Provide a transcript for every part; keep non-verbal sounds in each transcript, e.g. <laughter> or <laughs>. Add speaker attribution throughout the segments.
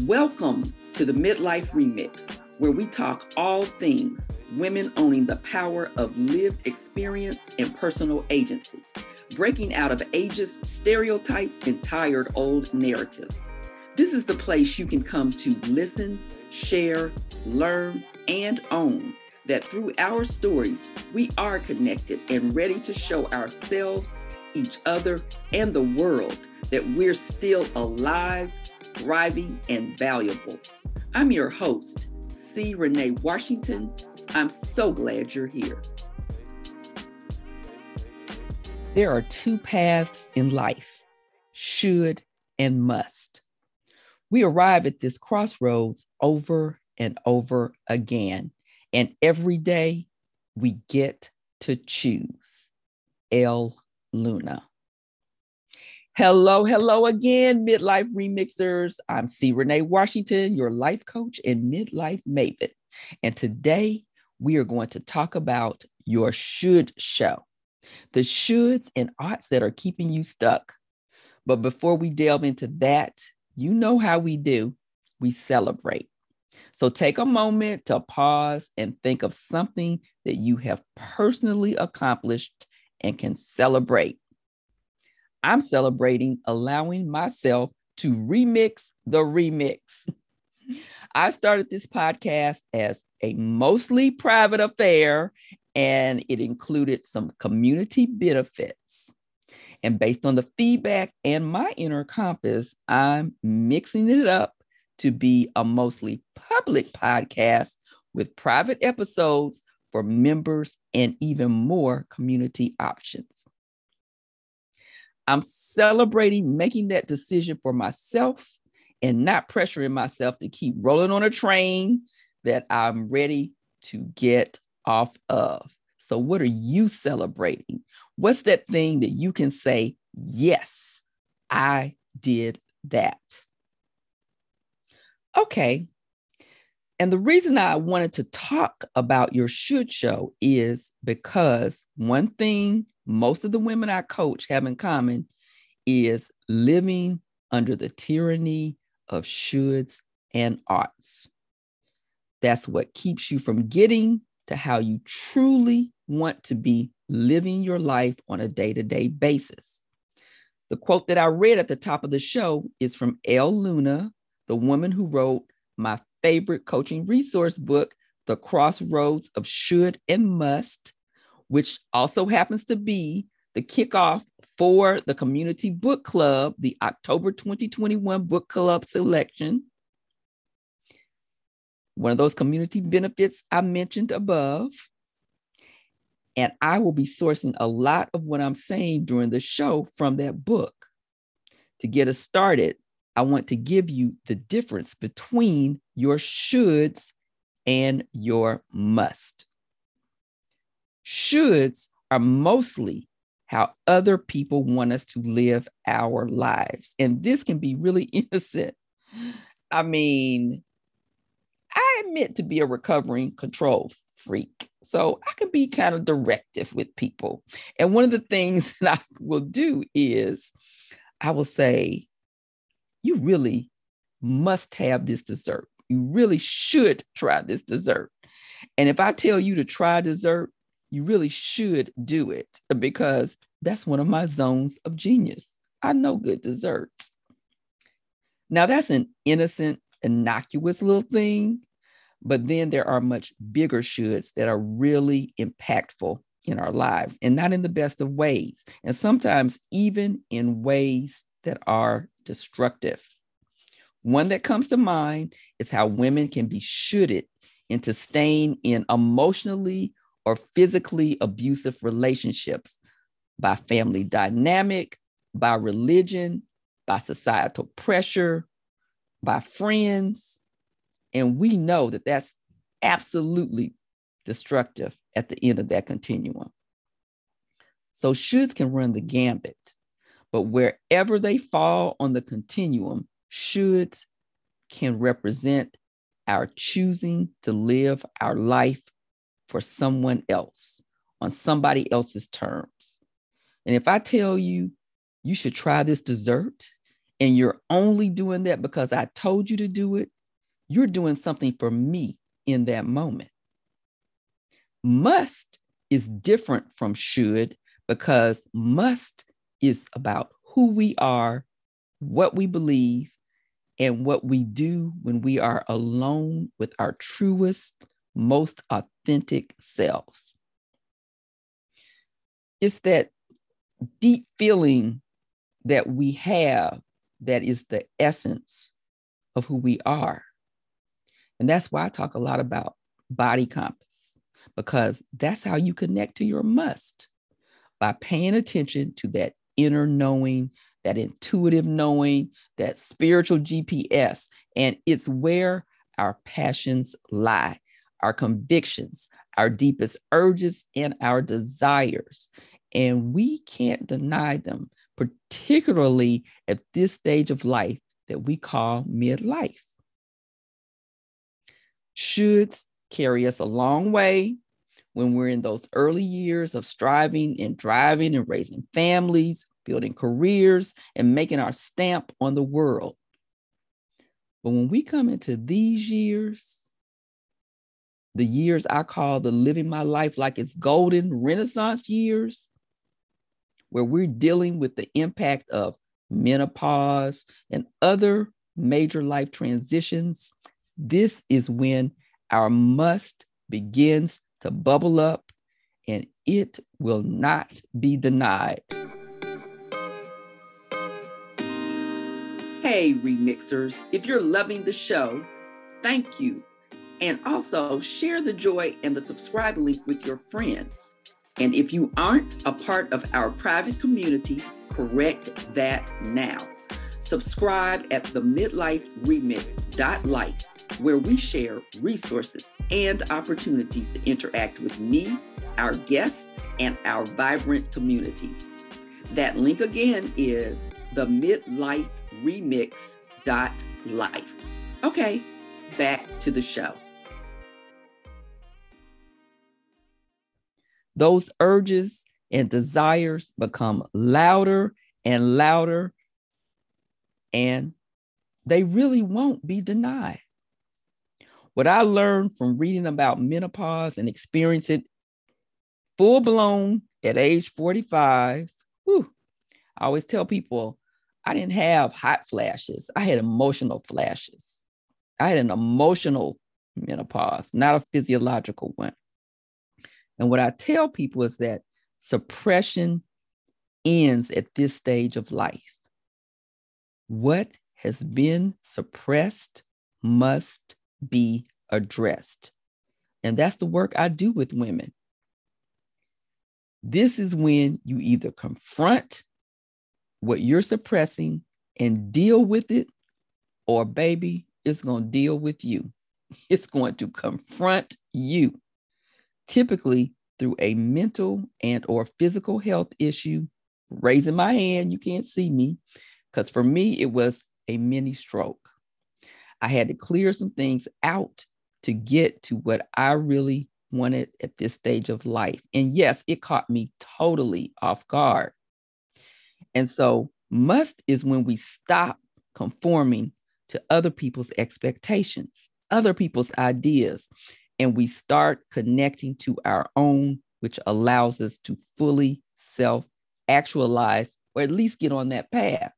Speaker 1: Welcome to the Midlife Remix, where we talk all things women owning the power of lived experience and personal agency, breaking out of ageist stereotypes and tired old narratives. This is the place you can come to listen, share, learn, and own that through our stories, we are connected and ready to show ourselves, each other, and the world that we're still alive thriving, and valuable. I'm your host, C. Renee Washington. I'm so glad you're here. There are two paths in life should and must. We arrive at this crossroads over and over again, and every day we get to choose. Elle Luna. Hello, hello again, Midlife Remixers. I'm C. Renee Washington, your life coach and midlife maven. And today we are going to talk about your should show, the shoulds and oughts that are keeping you stuck. But before we delve into that, you know how we do. We celebrate. So take a moment to pause and think of something that you have personally accomplished and can celebrate. I'm celebrating allowing myself to remix the remix. <laughs> I started this podcast as a mostly private affair, and it included some community benefits. And based on the feedback and my inner compass, I'm mixing it up to be a mostly public podcast with private episodes for members and even more community options. I'm celebrating making that decision for myself and not pressuring myself to keep rolling on a train that I'm ready to get off of. So, what are you celebrating? What's that thing that you can say, Yes, I did that? Okay, and the reason I wanted to talk about your should show is because one thing most of the women I coach have in common is living under the tyranny of shoulds and oughts. That's what keeps you from getting to how you truly want to be living your life on a day to day basis. The quote that I read at the top of the show is from Elle Luna, the woman who wrote my favorite coaching resource book, The Crossroads of Should and Must, which also happens to be the kickoff for the Community Book Club, the October 2021 Book Club selection. One of those community benefits I mentioned above. And I will be sourcing a lot of what I'm saying during the show from that book. To get us started, I want to give you the difference between your shoulds and your must. Shoulds are mostly how other people want us to live our lives. And this can be really <laughs> innocent. I mean, I admit to be a recovering control freak. So I can be kind of directive with people. And one of the things <laughs> that I will do is I will say, you really must have this dessert. You really should try this dessert. And if I tell you to try dessert, you really should do it because that's one of my zones of genius. I know good desserts. Now, that's an innocent, innocuous little thing, but then there are much bigger shoulds that are really impactful in our lives and not in the best of ways. And sometimes even in ways that are destructive. One that comes to mind is how women can be shooted into staying in emotionally or physically abusive relationships by family dynamic, by religion, by societal pressure, by friends. And we know that that's absolutely destructive at the end of that continuum. So shoulds can run the gambit. But wherever they fall on the continuum, shoulds can represent our choosing to live our life for someone else on somebody else's terms. And if I tell you, you should try this dessert, and you're only doing that because I told you to do it, you're doing something for me in that moment. Must is different from should because must is about who we are, what we believe, and what we do when we are alone with our truest, most authentic selves. It's that deep feeling that we have that is the essence of who we are. And that's why I talk a lot about body compass, because that's how you connect to your must by paying attention to that inner knowing, that intuitive knowing, that spiritual GPS. And it's where our passions lie, our convictions, our deepest urges, and our desires. And we can't deny them, particularly at this stage of life that we call midlife. Shoulds carry us a long way when we're in those early years of striving and driving and raising families, building careers, and making our stamp on the world. But when we come into these years, the years I call the living my life like it's golden renaissance years, where we're dealing with the impact of menopause and other major life transitions, this is when our must begins to bubble up and it will not be denied. Hey, remixers, if you're loving the show, thank you. And also share the joy and the subscribe link with your friends. And if you aren't a part of our private community, correct that now. Subscribe at the midlife remix.life, where we share resources and opportunities to interact with me, our guests, and our vibrant community. That link again is the midlife remix dot life. Okay, back to the show. Those urges and desires become louder and louder, and they really won't be denied. What I learned from reading about menopause and experiencing it full blown at age 45, whew, I always tell people I didn't have hot flashes. I had emotional flashes. I had an emotional menopause, not a physiological one. And what I tell people is that suppression ends at this stage of life. What has been suppressed must be addressed. And that's the work I do with women. This is when you either confront what you're suppressing and deal with it, or baby, it's going to deal with you. <laughs> It's going to confront you, typically through a mental and or physical health issue. Raising my hand, you can't see me, because for me, it was a mini stroke. I had to clear some things out to get to what I really wanted at this stage of life. And yes, it caught me totally off guard. And so, must is when we stop conforming to other people's expectations, other people's ideas, and we start connecting to our own, which allows us to fully self actualize or at least get on that path.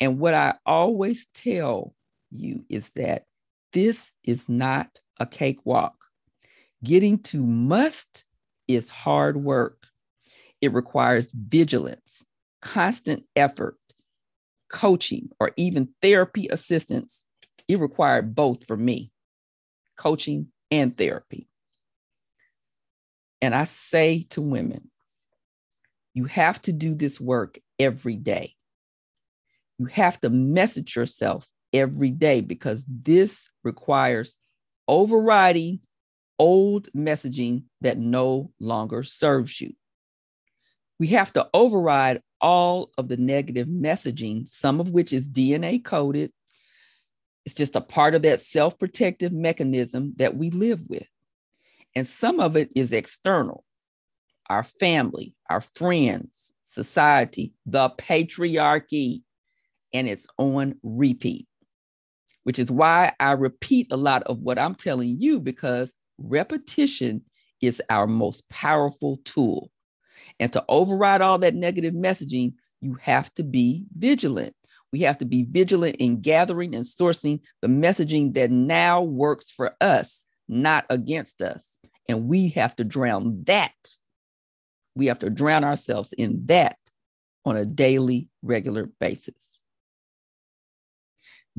Speaker 1: And what I always tell you is that this is not a cakewalk. Getting to must is hard work. It requires vigilance constant effort, coaching, or even therapy assistance, it required both for me coaching and therapy. And I say to women, you have to do this work every day. You have to message yourself every day because this requires overriding old messaging that no longer serves you. We have to override all of the negative messaging, some of which is DNA coded. It's just a part of that self protective mechanism that we live with. And some of it is external our family, our friends, society, the patriarchy. and it's on repeat, which is why I repeat a lot of what I'm telling you because repetition is our most powerful tool. And to override all that negative messaging, you have to be vigilant. We have to be vigilant in gathering and sourcing the messaging that now works for us, not against us. And we have to drown that. We have to drown ourselves in that on a daily, regular basis.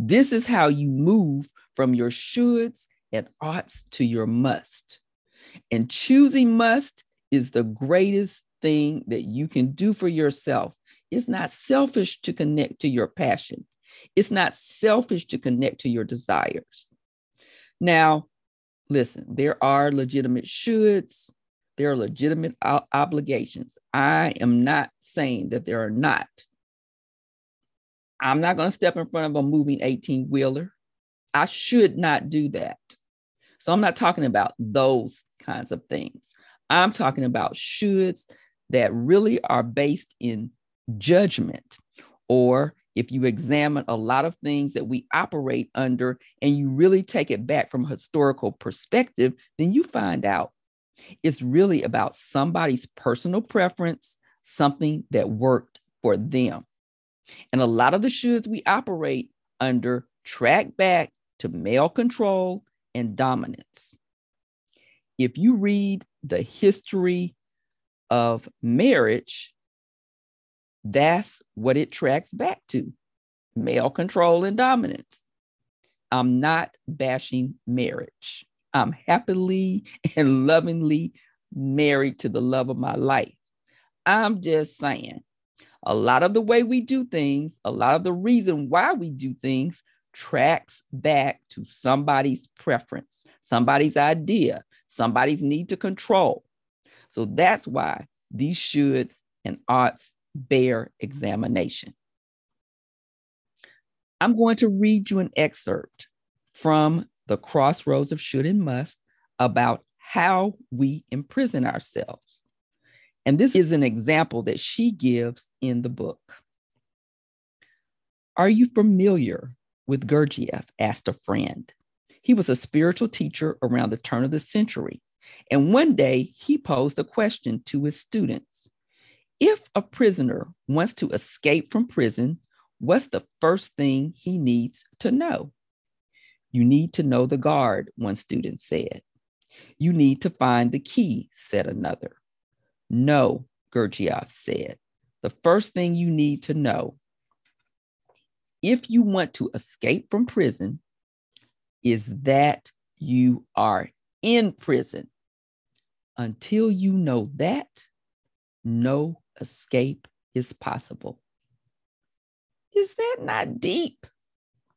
Speaker 1: This is how you move from your shoulds and oughts to your must. And choosing must is the greatest thing that you can do for yourself. It's not selfish to connect to your passion. It's not selfish to connect to your desires. Now, listen, there are legitimate shoulds, there are legitimate obligations. I am not saying that there are not. I'm not going to step in front of a moving 18 wheeler. I should not do that. So I'm not talking about those kinds of things. I'm talking about shoulds that really are based in judgment or if you examine a lot of things that we operate under and you really take it back from a historical perspective, then you find out it's really about somebody's personal preference, something that worked for them. And a lot of the shoulds we operate under track back to male control and dominance. If you read the history of marriage, that's what it tracks back to male control and dominance. I'm not bashing marriage. I'm happily <laughs> and lovingly married to the love of my life. I'm just saying, a lot of the way we do things, a lot of the reason why we do things tracks back to somebody's preference, somebody's idea, somebody's need to control. So that's why these shoulds and oughts bear examination. I'm going to read you an excerpt from The Crossroads of Should and Must about how we imprison ourselves. And this is an example that she gives in the book. Are you familiar with Gurdjieff? asked a friend. He was a spiritual teacher around the turn of the century. And one day he posed a question to his students If a prisoner wants to escape from prison, what's the first thing he needs to know? You need to know the guard, one student said. You need to find the key, said another. No, Gurdjieff said. The first thing you need to know if you want to escape from prison is that you are in prison. Until you know that, no escape is possible. Is that not deep?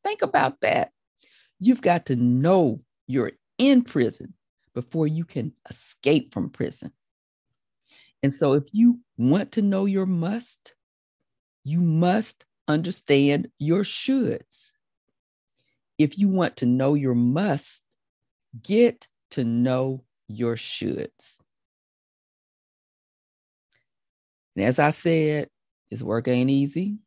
Speaker 1: Think about that. You've got to know you're in prison before you can escape from prison. And so, if you want to know your must, you must understand your shoulds. If you want to know your must, get to know your shoulds. And as I said, this work ain't easy.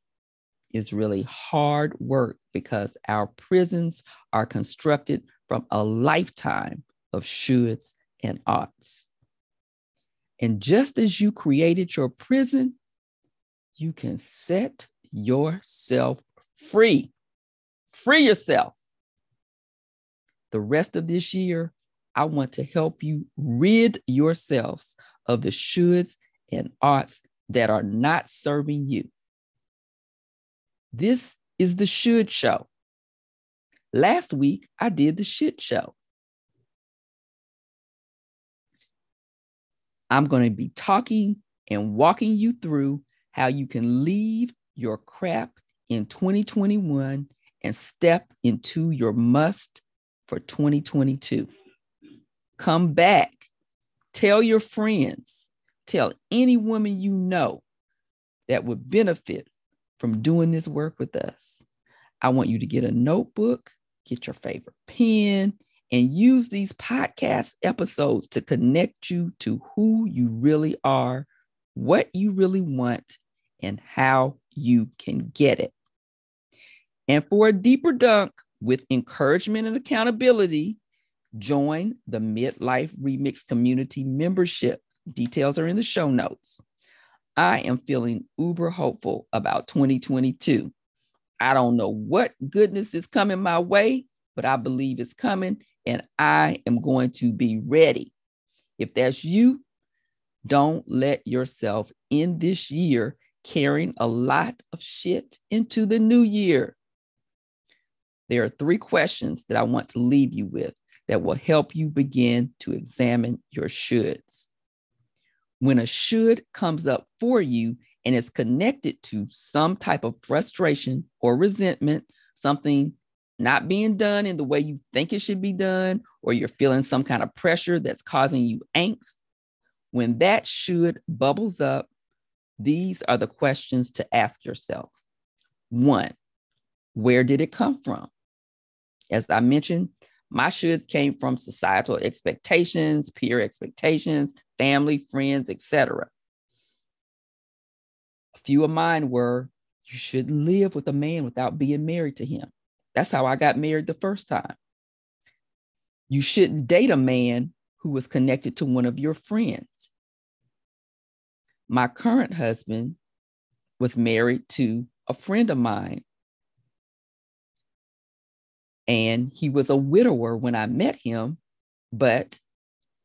Speaker 1: It's really hard work because our prisons are constructed from a lifetime of shoulds and oughts. And just as you created your prison, you can set yourself free. Free yourself. The rest of this year, I want to help you rid yourselves of the shoulds and oughts that are not serving you. This is the should show. Last week, I did the shit show. I'm going to be talking and walking you through how you can leave your crap in 2021 and step into your must for 2022. Come back. Tell your friends. Tell any woman you know that would benefit from doing this work with us. I want you to get a notebook, get your favorite pen, and use these podcast episodes to connect you to who you really are, what you really want, and how you can get it. And for a deeper dunk with encouragement and accountability, join the Midlife Remix Community membership. Details are in the show notes. I am feeling uber hopeful about 2022. I don't know what goodness is coming my way, but I believe it's coming and I am going to be ready. If that's you, don't let yourself in this year carrying a lot of shit into the new year. There are three questions that I want to leave you with that will help you begin to examine your shoulds. When a should comes up for you and is connected to some type of frustration or resentment, something not being done in the way you think it should be done, or you're feeling some kind of pressure that's causing you angst, when that should bubbles up, these are the questions to ask yourself. One, where did it come from? As I mentioned, my shoulds came from societal expectations, peer expectations, family, friends, etc. A few of mine were you shouldn't live with a man without being married to him. That's how I got married the first time. You shouldn't date a man who was connected to one of your friends. My current husband was married to a friend of mine and he was a widower when I met him, but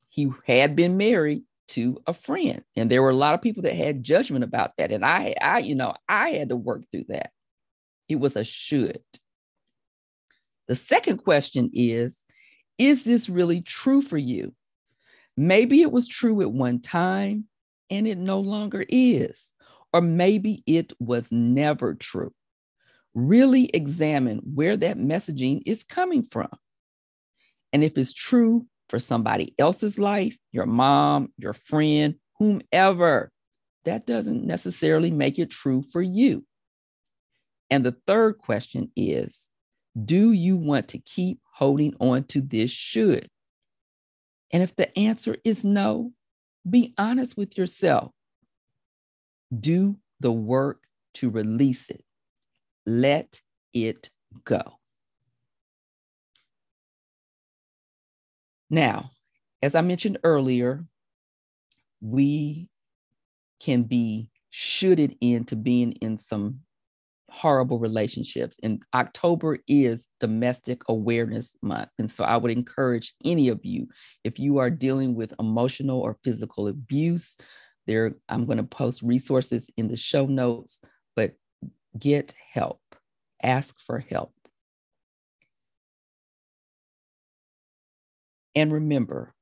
Speaker 1: he had been married to a friend. And there were a lot of people that had judgment about that. And I, I, you know, I had to work through that. It was a should. The second question is Is this really true for you? Maybe it was true at one time and it no longer is. Or maybe it was never true really examine where that messaging is coming from. And if it's true for somebody else's life, your mom, your friend, whomever, that doesn't necessarily make it true for you. And the third question is Do you want to keep holding on to this should? And if the answer is no, be honest with yourself. Do the work to release it. Let it go. Now, as I mentioned earlier, we can be shoulded into being in some horrible relationships. And October is Domestic Awareness Month. And so I would encourage any of you, if you are dealing with emotional or physical abuse, there I'm going to post resources in the show notes, but get help, ask for help. And remember,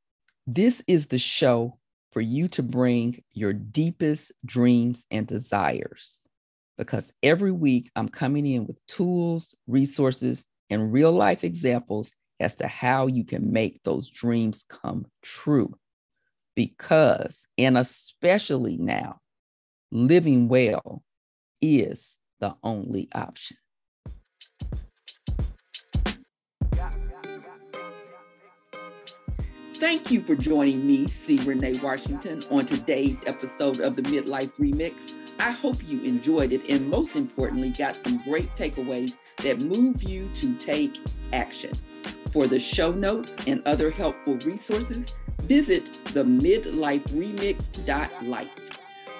Speaker 1: this is the show for you to bring your deepest dreams and desires. Because every week I'm coming in with tools, resources, and real life examples as to how you can make those dreams come true. Because, and especially now, living well is the only option. Thank you for joining me, C. Renee Washington, on today's episode of the Midlife Remix. I hope you enjoyed it and, most importantly, got some great takeaways that move you to take action. For the show notes and other helpful resources, visit the midliferemix.life.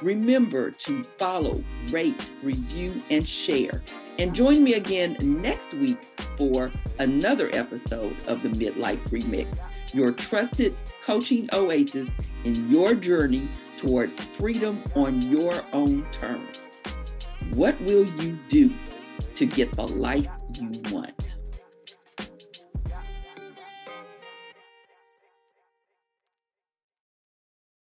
Speaker 1: Remember to follow, rate, review, and share. And join me again next week for another episode of the Midlife Remix, your trusted coaching oasis in your journey towards freedom on your own terms. What will you do to get the life you want?